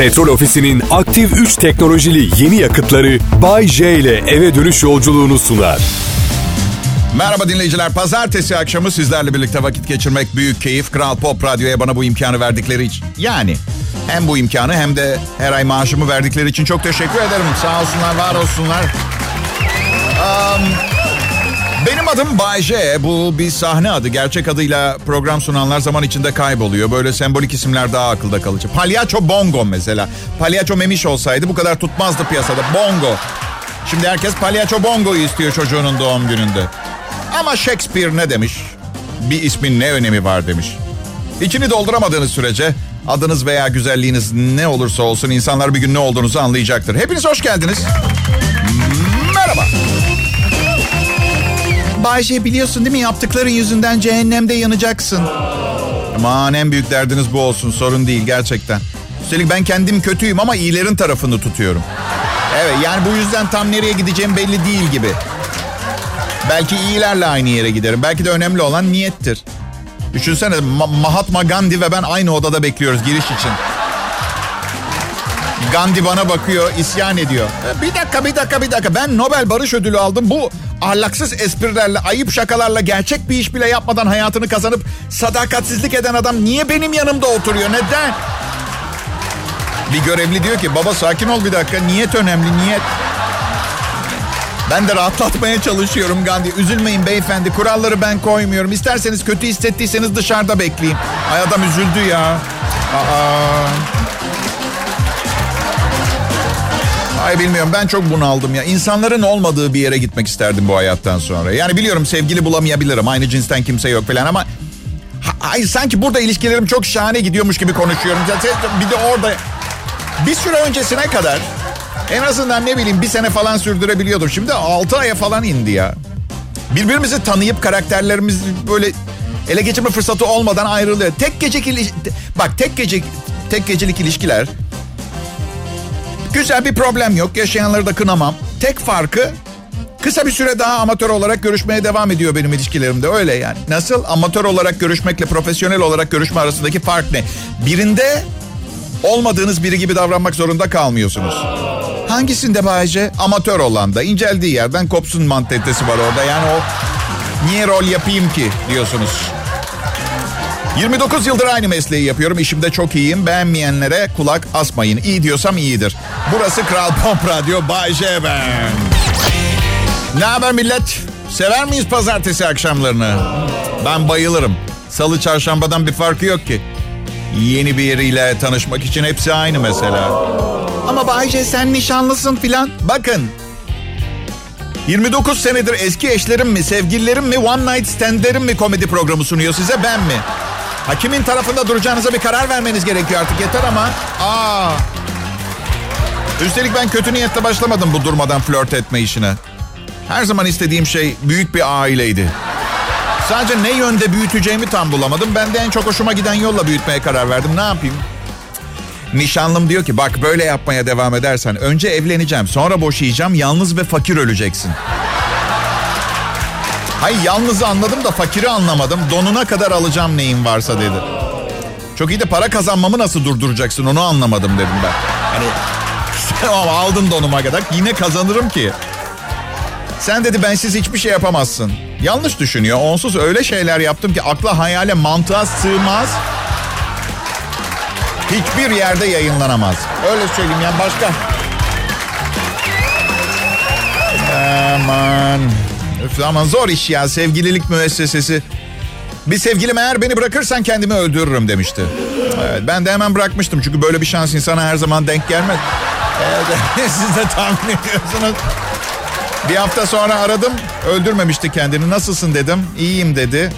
Petrol Ofisi'nin aktif 3 teknolojili yeni yakıtları Bay J ile eve dönüş yolculuğunu sunar. Merhaba dinleyiciler. Pazartesi akşamı sizlerle birlikte vakit geçirmek büyük keyif. Kral Pop Radyo'ya bana bu imkanı verdikleri için. Yani hem bu imkanı hem de her ay maaşımı verdikleri için çok teşekkür ederim. Sağ olsunlar, var olsunlar. Um, benim adım Bayce. Bu bir sahne adı. Gerçek adıyla program sunanlar zaman içinde kayboluyor. Böyle sembolik isimler daha akılda kalıcı. Palyaço Bongo mesela. Palyaço Memiş olsaydı bu kadar tutmazdı piyasada. Bongo. Şimdi herkes Palyaço Bongo'yu istiyor çocuğunun doğum gününde. Ama Shakespeare ne demiş? Bir ismin ne önemi var demiş. İçini dolduramadığınız sürece adınız veya güzelliğiniz ne olursa olsun insanlar bir gün ne olduğunuzu anlayacaktır. Hepiniz hoş geldiniz. Bayşe biliyorsun değil mi yaptıkların yüzünden cehennemde yanacaksın. Aman en büyük derdiniz bu olsun sorun değil gerçekten. Üstelik ben kendim kötüyüm ama iyilerin tarafını tutuyorum. Evet yani bu yüzden tam nereye gideceğim belli değil gibi. Belki iyilerle aynı yere giderim. Belki de önemli olan niyettir. Düşünsene Ma- Mahatma Gandhi ve ben aynı odada bekliyoruz giriş için. Gandhi bana bakıyor, isyan ediyor. E, Bir dakika, bir dakika, bir dakika. Ben Nobel Barış Ödülü aldım. Bu ahlaksız esprilerle, ayıp şakalarla gerçek bir iş bile yapmadan hayatını kazanıp sadakatsizlik eden adam niye benim yanımda oturuyor? Neden? Bir görevli diyor ki baba sakin ol bir dakika. Niyet önemli, niyet. Ben de rahatlatmaya çalışıyorum Gandhi. Üzülmeyin beyefendi. Kuralları ben koymuyorum. İsterseniz kötü hissettiyseniz dışarıda bekleyin. Ay adam üzüldü ya. Aa. Ay bilmiyorum ben çok bunaldım ya. İnsanların olmadığı bir yere gitmek isterdim bu hayattan sonra. Yani biliyorum sevgili bulamayabilirim. Aynı cinsten kimse yok falan ama... Hayır sanki burada ilişkilerim çok şahane gidiyormuş gibi konuşuyorum. Zaten Bir de orada... Bir süre öncesine kadar en azından ne bileyim bir sene falan sürdürebiliyordum. Şimdi 6 aya falan indi ya. Birbirimizi tanıyıp karakterlerimiz böyle ele geçirme fırsatı olmadan ayrılıyor. Tek gecelik bak tek gece tek gecelik ilişkiler güzel bir problem yok. Yaşayanları da kınamam. Tek farkı kısa bir süre daha amatör olarak görüşmeye devam ediyor benim ilişkilerimde. Öyle yani. Nasıl? Amatör olarak görüşmekle profesyonel olarak görüşme arasındaki fark ne? Birinde olmadığınız biri gibi davranmak zorunda kalmıyorsunuz. Hangisinde Bayce? Amatör olan da. inceldiği yerden kopsun mantalitesi var orada. Yani o niye rol yapayım ki diyorsunuz. 29 yıldır aynı mesleği yapıyorum. İşimde çok iyiyim. Beğenmeyenlere kulak asmayın. İyi diyorsam iyidir. Burası Kral Pop Radyo Bay J ben. Ne haber millet? Sever miyiz pazartesi akşamlarını? Ben bayılırım. Salı çarşambadan bir farkı yok ki. Yeni biriyle tanışmak için hepsi aynı mesela. Ama Bayce sen nişanlısın filan. Bakın. 29 senedir eski eşlerim mi, sevgililerim mi, one night standlerim mi komedi programı sunuyor size ben mi? Hakimin tarafında duracağınıza bir karar vermeniz gerekiyor artık yeter ama. Aa. Üstelik ben kötü niyetle başlamadım bu durmadan flört etme işine. Her zaman istediğim şey büyük bir aileydi. Sadece ne yönde büyüteceğimi tam bulamadım. Ben de en çok hoşuma giden yolla büyütmeye karar verdim. Ne yapayım? Nişanlım diyor ki bak böyle yapmaya devam edersen önce evleneceğim sonra boşayacağım yalnız ve fakir öleceksin. Hayır yalnızı anladım da fakiri anlamadım. Donuna kadar alacağım neyin varsa dedi. Çok iyi de para kazanmamı nasıl durduracaksın onu anlamadım dedim ben. Hani tamam aldın donuma kadar yine kazanırım ki. Sen dedi bensiz hiçbir şey yapamazsın. Yanlış düşünüyor. Onsuz öyle şeyler yaptım ki akla hayale mantığa sığmaz. Hiçbir yerde yayınlanamaz. Öyle söyleyeyim yani başka. Aman. Üf, aman zor iş ya sevgililik müessesesi. Bir sevgilim eğer beni bırakırsan kendimi öldürürüm demişti. Evet, ben de hemen bırakmıştım çünkü böyle bir şans insana her zaman denk gelmez. Evet, siz de tahmin ediyorsunuz. Bir hafta sonra aradım. Öldürmemişti kendini. Nasılsın dedim. İyiyim dedi.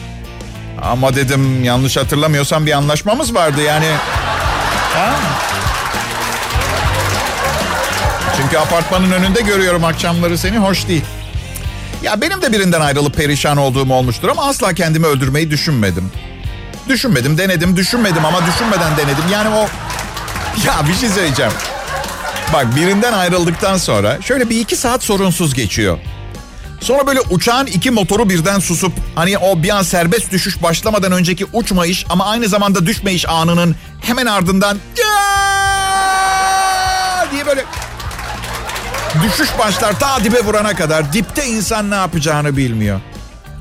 Ama dedim yanlış hatırlamıyorsam bir anlaşmamız vardı yani. Ha? Çünkü apartmanın önünde görüyorum akşamları seni. Hoş değil. Ya benim de birinden ayrılıp perişan olduğum olmuştur ama asla kendimi öldürmeyi düşünmedim. Düşünmedim, denedim, düşünmedim ama düşünmeden denedim. Yani o... Ya bir şey söyleyeceğim. Bak birinden ayrıldıktan sonra şöyle bir iki saat sorunsuz geçiyor. Sonra böyle uçağın iki motoru birden susup hani o bir an serbest düşüş başlamadan önceki uçmayış ama aynı zamanda düşmeyiş anının hemen ardından diye böyle düşüş başlar ta dibe vurana kadar dipte insan ne yapacağını bilmiyor.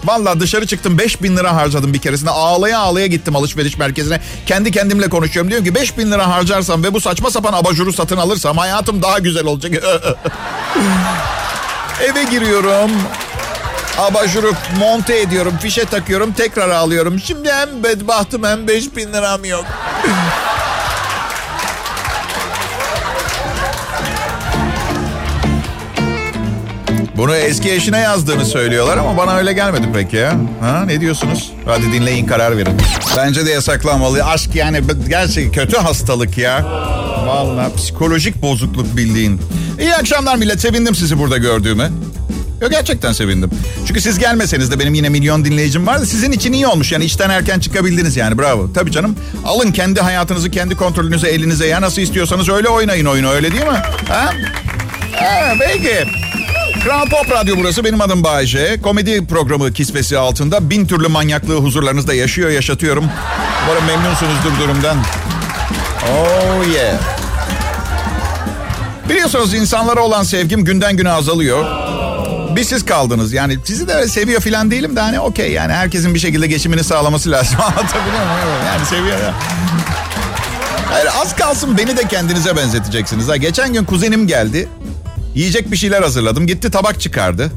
Vallahi dışarı çıktım 5 bin lira harcadım bir keresinde. Ağlaya ağlaya gittim alışveriş merkezine. Kendi kendimle konuşuyorum. Diyorum ki 5 bin lira harcarsam ve bu saçma sapan abajuru satın alırsam hayatım daha güzel olacak. Eve giriyorum. Abajuru monte ediyorum. Fişe takıyorum. Tekrar ağlıyorum. Şimdi hem bedbahtım hem 5 bin liram yok. Bunu eski eşine yazdığını söylüyorlar ama bana öyle gelmedi pek ya. Ha, ne diyorsunuz? Hadi dinleyin karar verin. Bence de yasaklanmalı. Aşk yani gerçek kötü hastalık ya. Vallahi psikolojik bozukluk bildiğin. İyi akşamlar millet. Sevindim sizi burada gördüğüme. Yok gerçekten sevindim. Çünkü siz gelmeseniz de benim yine milyon dinleyicim vardı. Sizin için iyi olmuş. Yani işten erken çıkabildiniz yani bravo. Tabii canım. Alın kendi hayatınızı kendi kontrolünüze elinize ya nasıl istiyorsanız öyle oynayın oyunu öyle değil mi? Ha? Ha, peki. Kral Pop Radyo burası. Benim adım Bayece. Komedi programı kisvesi altında bin türlü manyaklığı huzurlarınızda yaşıyor, yaşatıyorum. Umarım memnunsunuzdur durumdan. Oh yeah. Biliyorsunuz insanlara olan sevgim günden güne azalıyor. Bir siz kaldınız. Yani sizi de seviyor falan değilim de hani okey yani herkesin bir şekilde geçimini sağlaması lazım. Anlatabiliyor muyum? Yani seviyor ya. Hayır az kalsın beni de kendinize benzeteceksiniz. Ha, geçen gün kuzenim geldi. Yiyecek bir şeyler hazırladım. Gitti tabak çıkardı.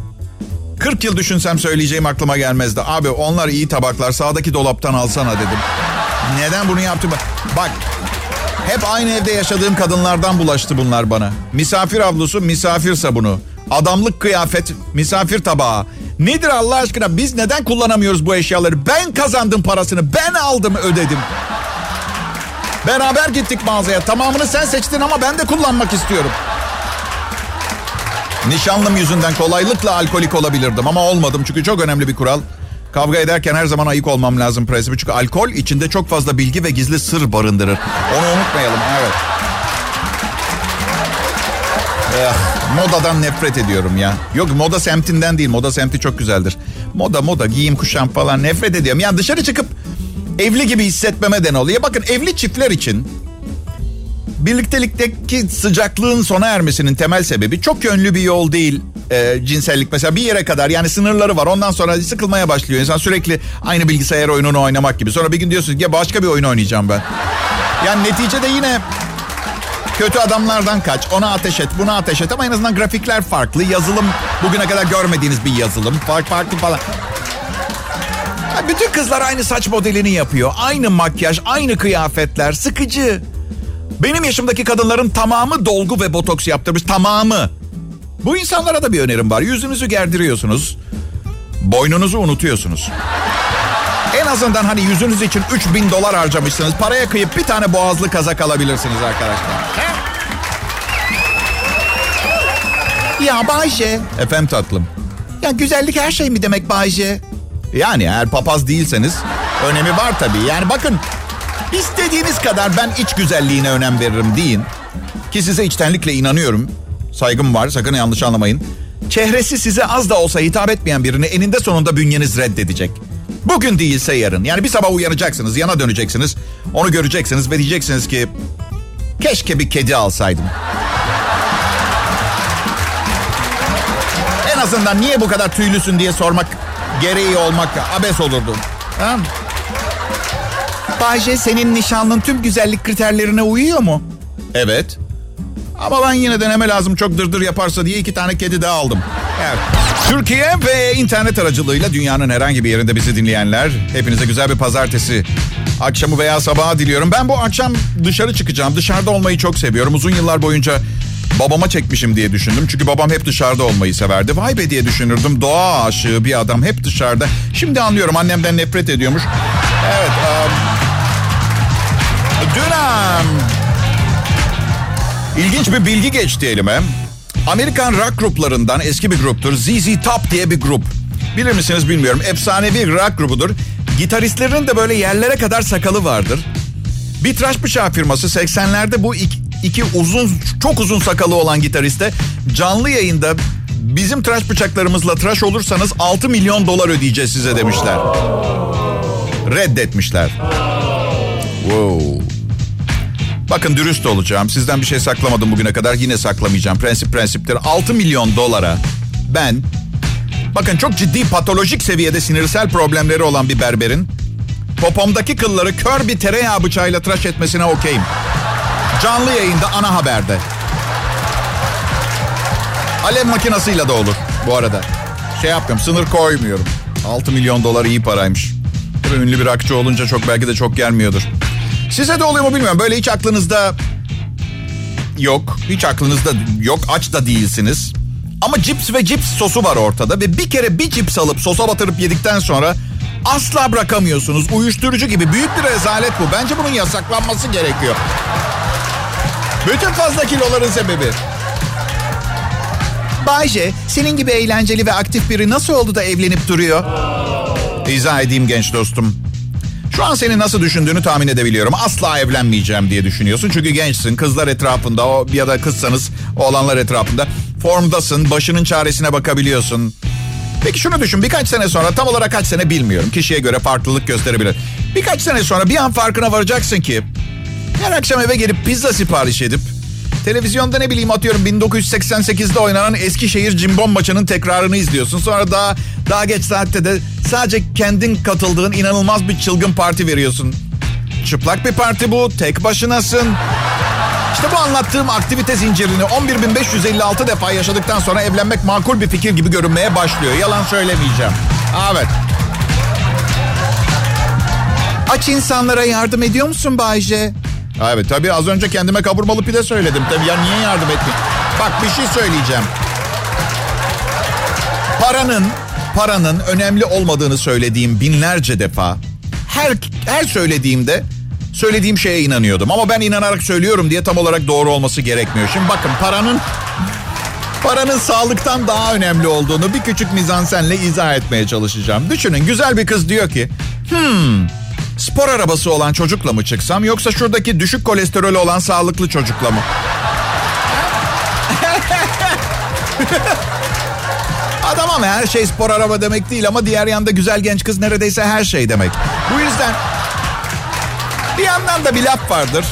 40 yıl düşünsem söyleyeceğim aklıma gelmezdi. Abi onlar iyi tabaklar sağdaki dolaptan alsana dedim. Neden bunu yaptım? Bak hep aynı evde yaşadığım kadınlardan bulaştı bunlar bana. Misafir avlusu, misafir sabunu. Adamlık kıyafet, misafir tabağı. Nedir Allah aşkına biz neden kullanamıyoruz bu eşyaları? Ben kazandım parasını, ben aldım ödedim. Beraber gittik mağazaya. Tamamını sen seçtin ama ben de kullanmak istiyorum. Nişanlım yüzünden kolaylıkla alkolik olabilirdim ama olmadım çünkü çok önemli bir kural. Kavga ederken her zaman ayık olmam lazım prensibi. Çünkü alkol içinde çok fazla bilgi ve gizli sır barındırır. Onu unutmayalım. Evet. Eh, modadan nefret ediyorum ya. Yok moda semtinden değil. Moda semti çok güzeldir. Moda moda giyim kuşam falan nefret ediyorum. Yani dışarı çıkıp evli gibi hissetmeme den oluyor. Bakın evli çiftler için birliktelikteki sıcaklığın sona ermesinin temel sebebi çok yönlü bir yol değil e, cinsellik. Mesela bir yere kadar yani sınırları var. Ondan sonra sıkılmaya başlıyor. İnsan sürekli aynı bilgisayar oyununu oynamak gibi. Sonra bir gün diyorsun ki başka bir oyun oynayacağım ben. Yani neticede yine kötü adamlardan kaç. Ona ateş et, buna ateş et. Ama en azından grafikler farklı. Yazılım bugüne kadar görmediğiniz bir yazılım. Fark farklı falan. Bütün kızlar aynı saç modelini yapıyor. Aynı makyaj, aynı kıyafetler. Sıkıcı. Benim yaşımdaki kadınların tamamı dolgu ve botoks yaptırmış. Tamamı. Bu insanlara da bir önerim var. Yüzünüzü gerdiriyorsunuz. Boynunuzu unutuyorsunuz. En azından hani yüzünüz için 3000 dolar harcamışsınız. Paraya kıyıp bir tane boğazlı kazak alabilirsiniz arkadaşlar. Ya Bayce. Efendim tatlım. Ya güzellik her şey mi demek Bayce? Yani eğer papaz değilseniz önemi var tabii. Yani bakın istediğiniz kadar ben iç güzelliğine önem veririm deyin. Ki size içtenlikle inanıyorum. Saygım var sakın yanlış anlamayın. Çehresi size az da olsa hitap etmeyen birini eninde sonunda bünyeniz reddedecek. Bugün değilse yarın. Yani bir sabah uyanacaksınız, yana döneceksiniz. Onu göreceksiniz ve diyeceksiniz ki... Keşke bir kedi alsaydım. en azından niye bu kadar tüylüsün diye sormak gereği olmak abes olurdu. Ha? Bayce senin nişanlın tüm güzellik kriterlerine uyuyor mu? Evet. Ama ben yine deneme lazım çok dırdır yaparsa diye iki tane kedi daha aldım. Evet. Türkiye ve internet aracılığıyla dünyanın herhangi bir yerinde bizi dinleyenler hepinize güzel bir pazartesi akşamı veya sabahı diliyorum. Ben bu akşam dışarı çıkacağım. Dışarıda olmayı çok seviyorum. Uzun yıllar boyunca babama çekmişim diye düşündüm. Çünkü babam hep dışarıda olmayı severdi. Vay be diye düşünürdüm. Doğa aşığı bir adam hep dışarıda. Şimdi anlıyorum annemden nefret ediyormuş. Evet. Um, dün um, ilginç bir bilgi geçti elime. Amerikan rock gruplarından eski bir gruptur. ZZ Top diye bir grup. Bilir misiniz bilmiyorum. Efsanevi rock grubudur. Gitaristlerinin de böyle yerlere kadar sakalı vardır. Bir tıraş bıçağı firması 80'lerde bu iki, iki uzun çok uzun sakalı olan gitariste canlı yayında bizim tıraş bıçaklarımızla tıraş olursanız 6 milyon dolar ödeyeceğiz size demişler. Reddetmişler. Wow. Bakın dürüst olacağım. Sizden bir şey saklamadım bugüne kadar. Yine saklamayacağım. Prensip prensiptir. 6 milyon dolara ben bakın çok ciddi patolojik seviyede sinirsel problemleri olan bir berberin popomdaki kılları kör bir tereyağı bıçağıyla tıraş etmesine okeyim. Canlı yayında ana haberde. Alev makinasıyla da olur bu arada. Şey yapmıyorum sınır koymuyorum. 6 milyon dolar iyi paraymış. Tabii ünlü bir akçı olunca çok belki de çok gelmiyordur. Size de oluyor mu bilmiyorum. Böyle hiç aklınızda yok. Hiç aklınızda yok. Aç da değilsiniz. Ama cips ve cips sosu var ortada. Ve bir kere bir cips alıp sosa batırıp yedikten sonra asla bırakamıyorsunuz. Uyuşturucu gibi büyük bir rezalet bu. Bence bunun yasaklanması gerekiyor. Bütün fazla kiloların sebebi. Bayce, senin gibi eğlenceli ve aktif biri nasıl oldu da evlenip duruyor? İzah edeyim genç dostum. Şu an senin nasıl düşündüğünü tahmin edebiliyorum. Asla evlenmeyeceğim diye düşünüyorsun. Çünkü gençsin, kızlar etrafında o ya da kızsanız oğlanlar etrafında. Formdasın, başının çaresine bakabiliyorsun. Peki şunu düşün birkaç sene sonra tam olarak kaç sene bilmiyorum. Kişiye göre farklılık gösterebilir. Birkaç sene sonra bir an farkına varacaksın ki her akşam eve gelip pizza sipariş edip televizyonda ne bileyim atıyorum 1988'de oynanan Eskişehir Cimbom maçının tekrarını izliyorsun. Sonra daha daha geç saatte de sadece kendin katıldığın inanılmaz bir çılgın parti veriyorsun. Çıplak bir parti bu. Tek başınasın. İşte bu anlattığım aktivite zincirini 11.556 defa yaşadıktan sonra evlenmek makul bir fikir gibi görünmeye başlıyor. Yalan söylemeyeceğim. Evet. Aç insanlara yardım ediyor musun Bayce? Evet tabii az önce kendime kaburmalı pide söyledim. Tabii ya niye yardım etmeyeyim? Bak bir şey söyleyeceğim. Paranın, paranın önemli olmadığını söylediğim binlerce defa. Her, her söylediğimde söylediğim şeye inanıyordum. Ama ben inanarak söylüyorum diye tam olarak doğru olması gerekmiyor. Şimdi bakın paranın paranın sağlıktan daha önemli olduğunu bir küçük mizansenle izah etmeye çalışacağım. Düşünün güzel bir kız diyor ki hmm spor arabası olan çocukla mı çıksam yoksa şuradaki düşük kolesterolü olan sağlıklı çocukla mı? Adam ama her şey spor araba demek değil ama diğer yanda güzel genç kız neredeyse her şey demek. Bu yüzden bir yandan da bir laf vardır.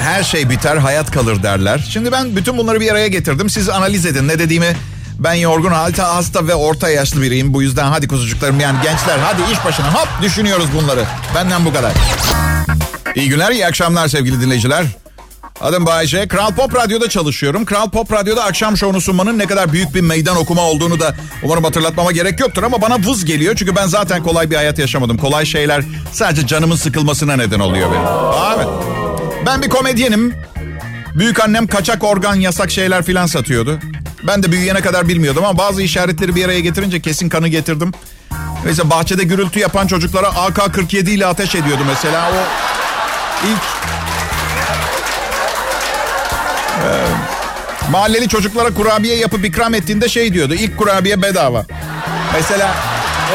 Her şey biter, hayat kalır derler. Şimdi ben bütün bunları bir araya getirdim. Siz analiz edin ne dediğimi. Ben yorgun, halta, hasta ve orta yaşlı biriyim. Bu yüzden hadi kuzucuklarım yani gençler hadi iş başına hop düşünüyoruz bunları. Benden bu kadar. İyi günler, iyi akşamlar sevgili dinleyiciler. Adım Bayece. Kral Pop Radyo'da çalışıyorum. Kral Pop Radyo'da akşam şovunu sunmanın ne kadar büyük bir meydan okuma olduğunu da umarım hatırlatmama gerek yoktur. Ama bana vız geliyor. Çünkü ben zaten kolay bir hayat yaşamadım. Kolay şeyler sadece canımın sıkılmasına neden oluyor benim. Evet. Ben bir komedyenim. Büyük annem kaçak organ yasak şeyler filan satıyordu. Ben de büyüyene kadar bilmiyordum ama bazı işaretleri bir araya getirince kesin kanı getirdim. Mesela bahçede gürültü yapan çocuklara AK-47 ile ateş ediyordu mesela. O ilk Ee, mahalleli çocuklara kurabiye yapıp ikram ettiğinde şey diyordu. İlk kurabiye bedava. Mesela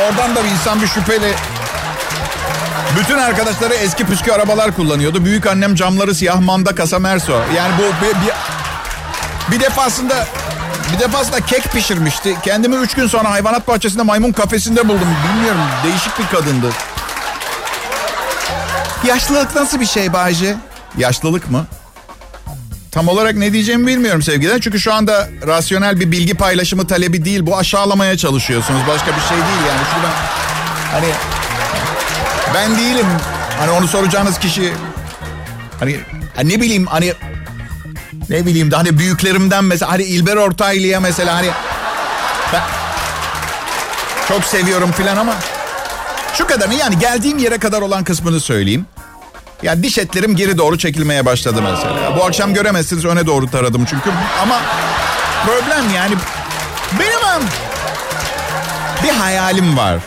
oradan da bir insan bir şüpheli. Bütün arkadaşları eski püskü arabalar kullanıyordu. Büyük annem camları siyah manda kasa merso. Yani bu bir, bir, bir defasında bir defasında kek pişirmişti. Kendimi üç gün sonra hayvanat bahçesinde maymun kafesinde buldum. Bilmiyorum değişik bir kadındı. Yaşlılık nasıl bir şey Bayce? Yaşlılık mı? Tam olarak ne diyeceğimi bilmiyorum sevgiler. Çünkü şu anda rasyonel bir bilgi paylaşımı talebi değil. Bu aşağılamaya çalışıyorsunuz. Başka bir şey değil yani. Şuradan hani ben değilim. Hani onu soracağınız kişi hani ne bileyim hani ne bileyim de hani büyüklerimden mesela hani İlber Ortaylı'ya mesela hani ben çok seviyorum filan ama şu kadarını yani geldiğim yere kadar olan kısmını söyleyeyim. Yani diş etlerim geri doğru çekilmeye başladı mesela. Bu akşam göremezsiniz öne doğru taradım çünkü. Ama problem yani benim bir hayalim var.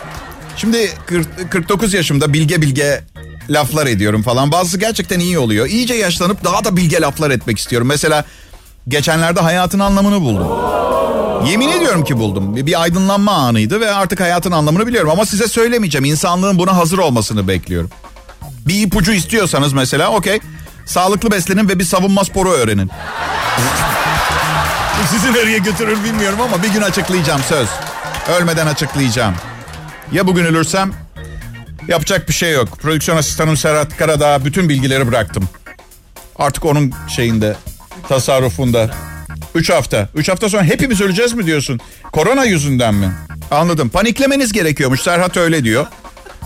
Şimdi 40, 49 yaşımda bilge bilge laflar ediyorum falan. Bazısı gerçekten iyi oluyor. İyice yaşlanıp daha da bilge laflar etmek istiyorum. Mesela geçenlerde hayatın anlamını buldum. Yemin ediyorum ki buldum. Bir aydınlanma anıydı ve artık hayatın anlamını biliyorum. Ama size söylemeyeceğim. İnsanlığın buna hazır olmasını bekliyorum. Bir ipucu istiyorsanız mesela okey. Sağlıklı beslenin ve bir savunma sporu öğrenin. Sizi nereye götürür bilmiyorum ama bir gün açıklayacağım söz. Ölmeden açıklayacağım. Ya bugün ölürsem yapacak bir şey yok. Prodüksiyon asistanım Serhat Karadağ bütün bilgileri bıraktım. Artık onun şeyinde, tasarrufunda. Üç hafta. Üç hafta sonra hepimiz öleceğiz mi diyorsun? Korona yüzünden mi? Anladım. Paniklemeniz gerekiyormuş. Serhat öyle diyor.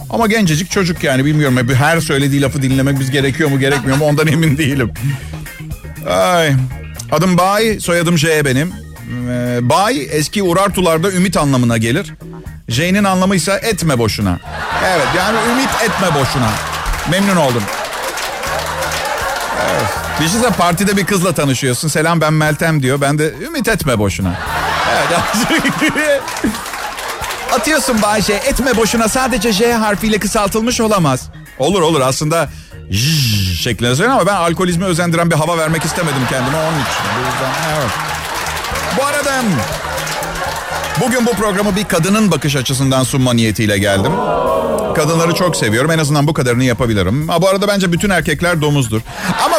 Ama gencecik çocuk yani bilmiyorum. Her söylediği lafı dinlemek biz gerekiyor mu gerekmiyor mu ondan emin değilim. Ay. Adım Bay, soyadım J benim. Ee, Bay eski Urartularda ümit anlamına gelir. J'nin anlamı ise etme boşuna. Evet yani ümit etme boşuna. Memnun oldum. Evet. Düşünsene partide bir kızla tanışıyorsun. Selam ben Meltem diyor. Ben de ümit etme boşuna. Evet. Atıyorsun Bayce etme boşuna sadece J harfiyle kısaltılmış olamaz. Olur olur aslında J şeklinde söylüyorum ama ben alkolizme özendiren bir hava vermek istemedim kendime onun için. Bu yüzden evet. Bu arada bugün bu programı bir kadının bakış açısından sunma niyetiyle geldim. Kadınları çok seviyorum. En azından bu kadarını yapabilirim. Ha, bu arada bence bütün erkekler domuzdur. Ama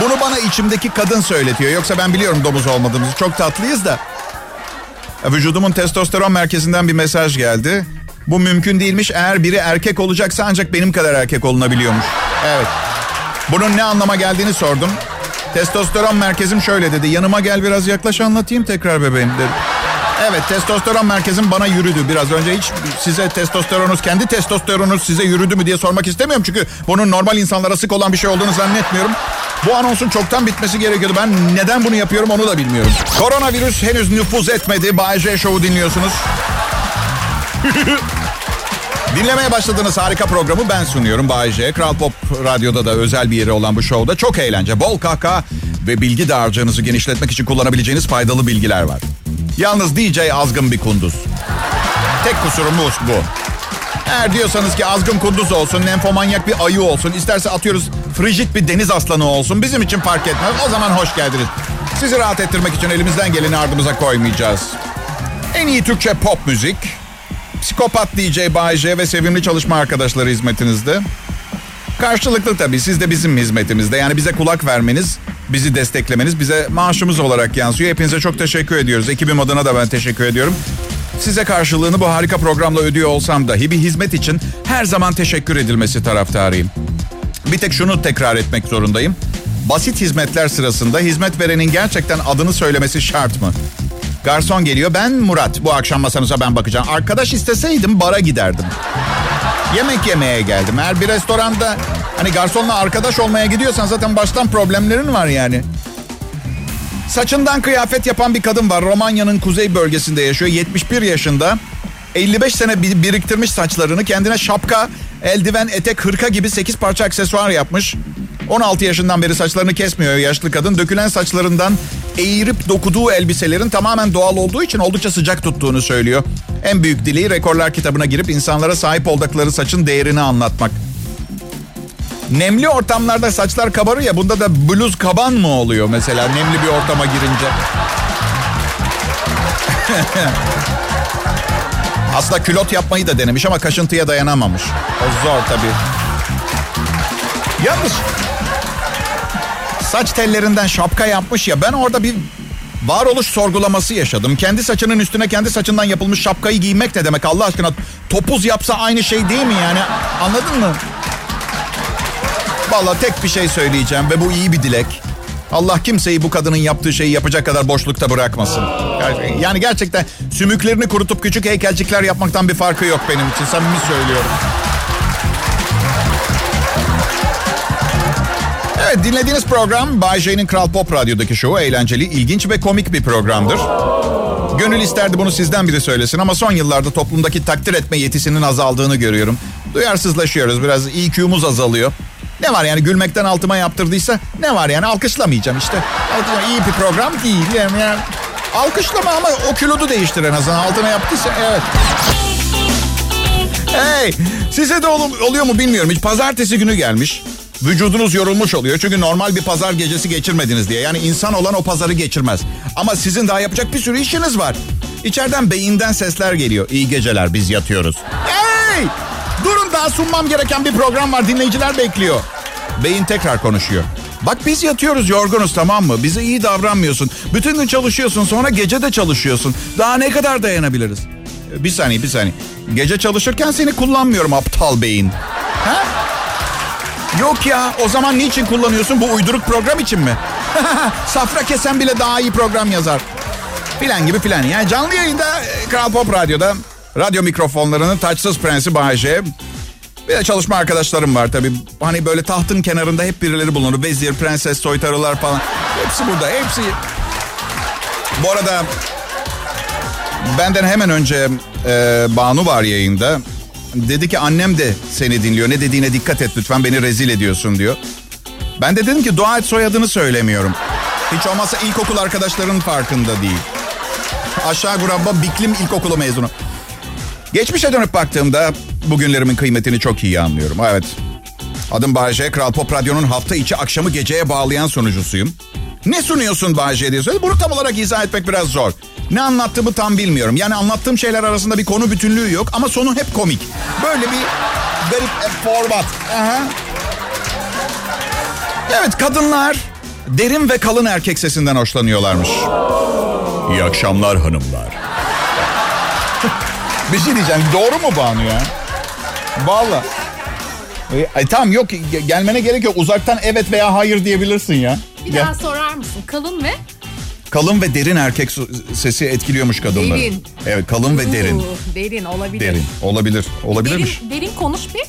bunu bana içimdeki kadın söyletiyor. Yoksa ben biliyorum domuz olmadığımızı. Çok tatlıyız da. Vücudumun testosteron merkezinden bir mesaj geldi. Bu mümkün değilmiş. Eğer biri erkek olacaksa ancak benim kadar erkek olunabiliyormuş. Evet. Bunun ne anlama geldiğini sordum. Testosteron merkezim şöyle dedi. Yanıma gel biraz yaklaş anlatayım tekrar bebeğim dedi. Evet testosteron merkezim bana yürüdü biraz önce. Hiç size testosteronunuz, kendi testosteronunuz size yürüdü mü diye sormak istemiyorum. Çünkü bunun normal insanlara sık olan bir şey olduğunu zannetmiyorum. Bu anonsun çoktan bitmesi gerekiyordu. Ben neden bunu yapıyorum onu da bilmiyorum. Koronavirüs henüz nüfuz etmedi. Bay Show'u dinliyorsunuz. Dinlemeye başladığınız harika programı ben sunuyorum Bay. Kral Pop Radyo'da da özel bir yeri olan bu şovda çok eğlence, bol kaka ve bilgi dağarcığınızı genişletmek için kullanabileceğiniz faydalı bilgiler var. Yalnız DJ azgın bir kunduz. Tek kusurumuz bu. Eğer diyorsanız ki azgın kunduz olsun, nemfomanyak bir ayı olsun, isterse atıyoruz frigid bir deniz aslanı olsun bizim için fark etmez. O zaman hoş geldiniz. Sizi rahat ettirmek için elimizden geleni ardımıza koymayacağız. En iyi Türkçe pop müzik, psikopat DJ Bay J ve sevimli çalışma arkadaşları hizmetinizde. Karşılıklı tabii siz de bizim hizmetimizde. Yani bize kulak vermeniz, bizi desteklemeniz bize maaşımız olarak yansıyor. Hepinize çok teşekkür ediyoruz. Ekibim adına da ben teşekkür ediyorum. Size karşılığını bu harika programla ödüyor olsam dahi bir hizmet için her zaman teşekkür edilmesi taraftarıyım. Bir tek şunu tekrar etmek zorundayım. Basit hizmetler sırasında hizmet verenin gerçekten adını söylemesi şart mı? Garson geliyor. Ben Murat. Bu akşam masanıza ben bakacağım. Arkadaş isteseydim bara giderdim. Yemek yemeye geldim. Eğer bir restoranda hani garsonla arkadaş olmaya gidiyorsan zaten baştan problemlerin var yani. Saçından kıyafet yapan bir kadın var. Romanya'nın kuzey bölgesinde yaşıyor. 71 yaşında. 55 sene biriktirmiş saçlarını. Kendine şapka, eldiven, etek, hırka gibi 8 parça aksesuar yapmış. 16 yaşından beri saçlarını kesmiyor yaşlı kadın. Dökülen saçlarından eğirip dokuduğu elbiselerin tamamen doğal olduğu için oldukça sıcak tuttuğunu söylüyor. En büyük dileği rekorlar kitabına girip insanlara sahip oldukları saçın değerini anlatmak. Nemli ortamlarda saçlar kabarıyor ya bunda da bluz kaban mı oluyor mesela nemli bir ortama girince? Aslında külot yapmayı da denemiş ama kaşıntıya dayanamamış. O zor tabii. Yalnız saç tellerinden şapka yapmış ya ben orada bir varoluş sorgulaması yaşadım. Kendi saçının üstüne kendi saçından yapılmış şapkayı giymek ne demek Allah aşkına? Topuz yapsa aynı şey değil mi yani? Anladın mı? Valla tek bir şey söyleyeceğim ve bu iyi bir dilek. Allah kimseyi bu kadının yaptığı şeyi yapacak kadar boşlukta bırakmasın. Yani gerçekten sümüklerini kurutup küçük heykelcikler yapmaktan bir farkı yok benim için. Samimi söylüyorum. Evet dinlediğiniz program Bay J'nin Kral Pop Radyo'daki şovu eğlenceli, ilginç ve komik bir programdır. Gönül isterdi bunu sizden biri söylesin ama son yıllarda toplumdaki takdir etme yetisinin azaldığını görüyorum. Duyarsızlaşıyoruz biraz EQ'muz azalıyor. Ne var yani gülmekten altıma yaptırdıysa ne var yani alkışlamayacağım işte. Alkışlama, iyi bir program değil yani, yani alkışlama ama o kilodu değiştir en azından altına yaptıysa evet. Hey size de ol, oluyor mu bilmiyorum hiç pazartesi günü gelmiş. Vücudunuz yorulmuş oluyor çünkü normal bir pazar gecesi geçirmediniz diye. Yani insan olan o pazarı geçirmez. Ama sizin daha yapacak bir sürü işiniz var. İçeriden beyinden sesler geliyor. İyi geceler biz yatıyoruz. Hey! Durun daha sunmam gereken bir program var. Dinleyiciler bekliyor. Beyin tekrar konuşuyor. Bak biz yatıyoruz yorgunuz tamam mı? Bize iyi davranmıyorsun. Bütün gün çalışıyorsun sonra gece de çalışıyorsun. Daha ne kadar dayanabiliriz? Bir saniye bir saniye. Gece çalışırken seni kullanmıyorum aptal beyin. Ha? Yok ya o zaman niçin kullanıyorsun bu uyduruk program için mi? Safra kesen bile daha iyi program yazar. Filan gibi filan. Yani canlı yayında e, Kral Pop Radyo'da radyo mikrofonlarının taçsız prensi Bayece. Bir de çalışma arkadaşlarım var tabii. Hani böyle tahtın kenarında hep birileri bulunur. Vezir, prenses, soytarılar falan. Hepsi burada, hepsi. Bu arada benden hemen önce e, Banu var yayında. Dedi ki annem de seni dinliyor. Ne dediğine dikkat et lütfen beni rezil ediyorsun diyor. Ben de dedim ki dua et soyadını söylemiyorum. Hiç olmazsa ilkokul arkadaşların farkında değil. Aşağı Gurabba Biklim İlkokulu mezunu. Geçmişe dönüp baktığımda bugünlerimin kıymetini çok iyi anlıyorum. Evet. Adım Bayece. Kral Pop Radyo'nun hafta içi akşamı geceye bağlayan sunucusuyum. Ne sunuyorsun Bayece diye söyledi. Bunu tam olarak izah etmek biraz zor. Ne anlattığımı tam bilmiyorum. Yani anlattığım şeyler arasında bir konu bütünlüğü yok ama sonu hep komik. Böyle bir garip format. Aha. Evet kadınlar derin ve kalın erkek sesinden hoşlanıyorlarmış. İyi akşamlar hanımlar. Bir şey diyeceğim doğru mu Banu ya? Valla. Ay, tamam yok gelmene gerek yok. Uzaktan evet veya hayır diyebilirsin ya. Bir ya. daha sorar mısın? Kalın ve? Kalın ve derin erkek sesi etkiliyormuş kadınları. Derin. Evet kalın ve derin. Uuu, derin olabilir. Derin olabilir. Olabilirmiş. Derin, derin konuş bir.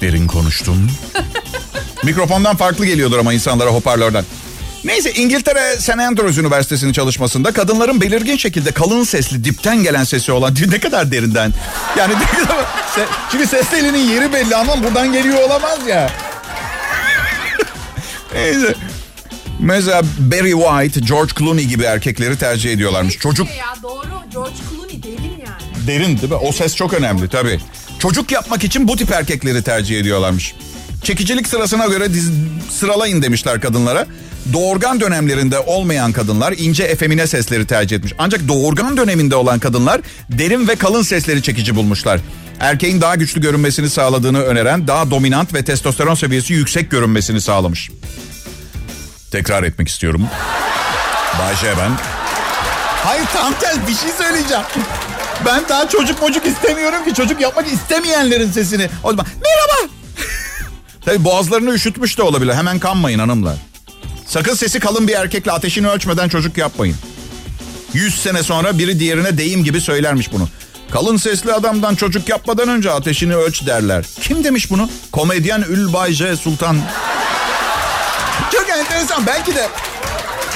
Derin konuştum. Mikrofondan farklı geliyordur ama insanlara hoparlörden. Neyse İngiltere St. Andrews Üniversitesi'nin çalışmasında kadınların belirgin şekilde kalın sesli dipten gelen sesi olan ne kadar derinden. Yani çünkü ses telinin yeri belli ama buradan geliyor olamaz ya. Neyse. Mesela Barry White, George Clooney gibi erkekleri tercih ediyorlarmış. Çocuk Ya doğru George Clooney derin yani. derin değil mi? O ses çok önemli tabii. Çocuk yapmak için bu tip erkekleri tercih ediyorlarmış. Çekicilik sırasına göre diz, sıralayın demişler kadınlara. Doğurgan dönemlerinde olmayan kadınlar ince efemine sesleri tercih etmiş. Ancak doğurgan döneminde olan kadınlar derin ve kalın sesleri çekici bulmuşlar. Erkeğin daha güçlü görünmesini sağladığını öneren daha dominant ve testosteron seviyesi yüksek görünmesini sağlamış. Tekrar etmek istiyorum. Bayşe ben. Hayır tam tersi bir şey söyleyeceğim. Ben daha çocuk çocuk istemiyorum ki. Çocuk yapmak istemeyenlerin sesini. O zaman merhaba. Tabii boğazlarını üşütmüş de olabilir. Hemen kanmayın hanımlar. Sakın sesi kalın bir erkekle ateşini ölçmeden çocuk yapmayın. Yüz sene sonra biri diğerine deyim gibi söylermiş bunu. Kalın sesli adamdan çocuk yapmadan önce ateşini ölç derler. Kim demiş bunu? Komedyen Ülbay J. Sultan. Çok enteresan. Belki de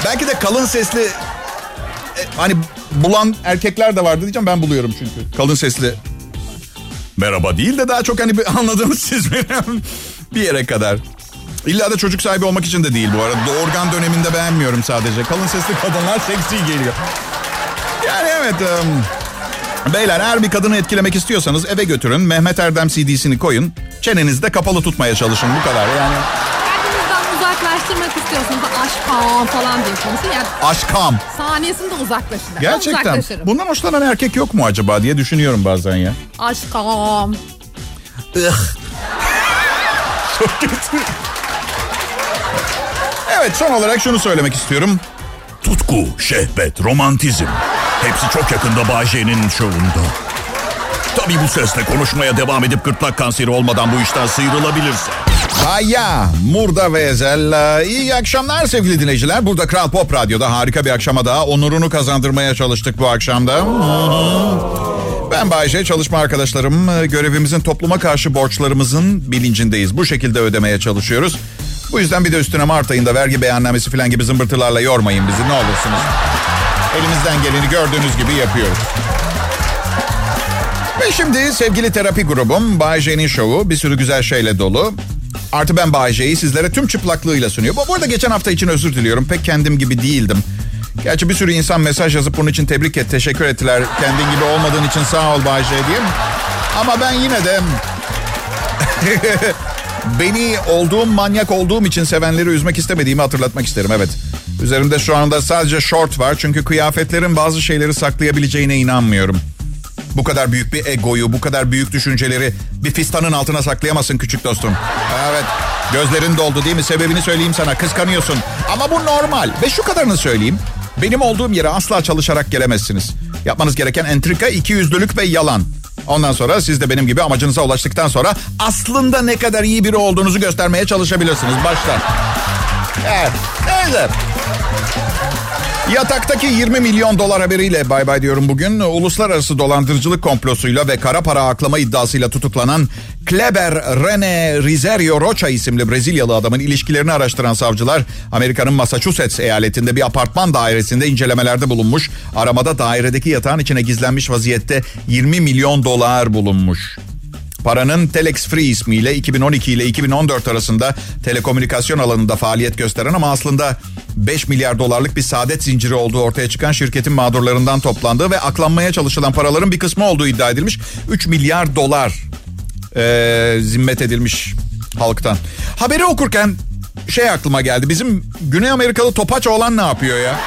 belki de kalın sesli e, hani bulan erkekler de vardı diyeceğim. Ben buluyorum çünkü. Kalın sesli merhaba değil de daha çok hani bir anladığınız siz benim bir yere kadar. İlla da çocuk sahibi olmak için de değil bu arada. Doğurgan döneminde beğenmiyorum sadece. Kalın sesli kadınlar seksi geliyor. Yani evet. Beyler eğer bir kadını etkilemek istiyorsanız eve götürün. Mehmet Erdem CD'sini koyun. Çenenizi de kapalı tutmaya çalışın bu kadar. Yani Kendinizden uzaklaştırmak istiyorsanız da aşkam falan diye konuşun. Yani aşkam. saniyesinde uzaklaşın. Gerçekten. Bundan hoşlanan erkek yok mu acaba diye düşünüyorum bazen ya. Aşkam. Çok kötü. Evet son olarak şunu söylemek istiyorum. Tutku, şehvet, romantizm. Hepsi çok yakında Bağcay'ın şovunda. Tabii bu sesle konuşmaya devam edip gırtlak kanseri olmadan bu işten sıyrılabilirse. Haya, Murda ve Ezel. İyi akşamlar sevgili dinleyiciler. Burada Kral Pop Radyo'da harika bir akşama daha onurunu kazandırmaya çalıştık bu akşamda. Ben Bayce, çalışma arkadaşlarım. Görevimizin topluma karşı borçlarımızın bilincindeyiz. Bu şekilde ödemeye çalışıyoruz. Bu yüzden bir de üstüne Mart ayında vergi beyannamesi falan gibi zımbırtılarla yormayın bizi ne olursunuz. Elimizden geleni gördüğünüz gibi yapıyoruz. Ve şimdi sevgili terapi grubum Bay J'nin şovu bir sürü güzel şeyle dolu. Artı ben Bay J'yi sizlere tüm çıplaklığıyla sunuyor. Bu, arada geçen hafta için özür diliyorum. Pek kendim gibi değildim. Gerçi bir sürü insan mesaj yazıp bunun için tebrik et, teşekkür ettiler. Kendin gibi olmadığın için sağ ol Bay J diye. Ama ben yine de beni olduğum manyak olduğum için sevenleri üzmek istemediğimi hatırlatmak isterim. Evet. Üzerimde şu anda sadece short var çünkü kıyafetlerin bazı şeyleri saklayabileceğine inanmıyorum. Bu kadar büyük bir egoyu, bu kadar büyük düşünceleri bir fistanın altına saklayamazsın küçük dostum. Evet, gözlerin doldu değil mi? Sebebini söyleyeyim sana, kıskanıyorsun. Ama bu normal. Ve şu kadarını söyleyeyim. Benim olduğum yere asla çalışarak gelemezsiniz. Yapmanız gereken entrika, ikiyüzlülük ve yalan. Ondan sonra siz de benim gibi amacınıza ulaştıktan sonra aslında ne kadar iyi biri olduğunuzu göstermeye çalışabilirsiniz. Baştan. Evet. Neyse. Yataktaki 20 milyon dolar haberiyle bay bay diyorum bugün. Uluslararası dolandırıcılık komplosuyla ve kara para aklama iddiasıyla tutuklanan Kleber Rene Rizerio Rocha isimli Brezilyalı adamın ilişkilerini araştıran savcılar Amerika'nın Massachusetts eyaletinde bir apartman dairesinde incelemelerde bulunmuş. Aramada dairedeki yatağın içine gizlenmiş vaziyette 20 milyon dolar bulunmuş. Paranın Telex Free ismiyle 2012 ile 2014 arasında telekomünikasyon alanında faaliyet gösteren ama aslında 5 milyar dolarlık bir saadet zinciri olduğu ortaya çıkan şirketin mağdurlarından toplandığı ve aklanmaya çalışılan paraların bir kısmı olduğu iddia edilmiş. 3 milyar dolar e, zimmet edilmiş halktan. Haberi okurken şey aklıma geldi. Bizim Güney Amerikalı topaç olan ne yapıyor ya?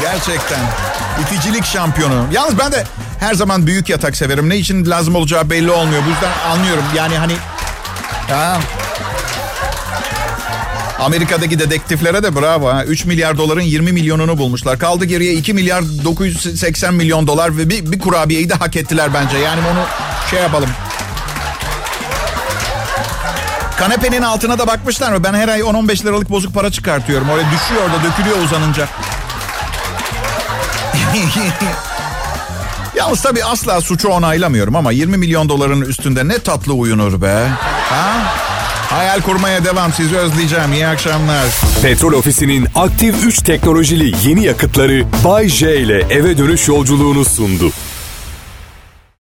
Gerçekten. İticilik şampiyonu. Yalnız ben de her zaman büyük yatak severim. Ne için lazım olacağı belli olmuyor. Bu yüzden anlıyorum. Yani hani... Ha. Amerika'daki dedektiflere de bravo. Ha. 3 milyar doların 20 milyonunu bulmuşlar. Kaldı geriye 2 milyar 980 milyon dolar ve bir, bir kurabiyeyi de hak ettiler bence. Yani onu şey yapalım. Kanepenin altına da bakmışlar mı? Ben her ay 10-15 liralık bozuk para çıkartıyorum. Oraya düşüyor orada dökülüyor uzanınca. Yalnız tabii asla suçu onaylamıyorum ama 20 milyon doların üstünde ne tatlı uyunur be. Ha? Hayal kurmaya devam. Sizi özleyeceğim. İyi akşamlar. Petrol Ofisi'nin aktif 3 teknolojili yeni yakıtları Bay J ile eve dönüş yolculuğunu sundu.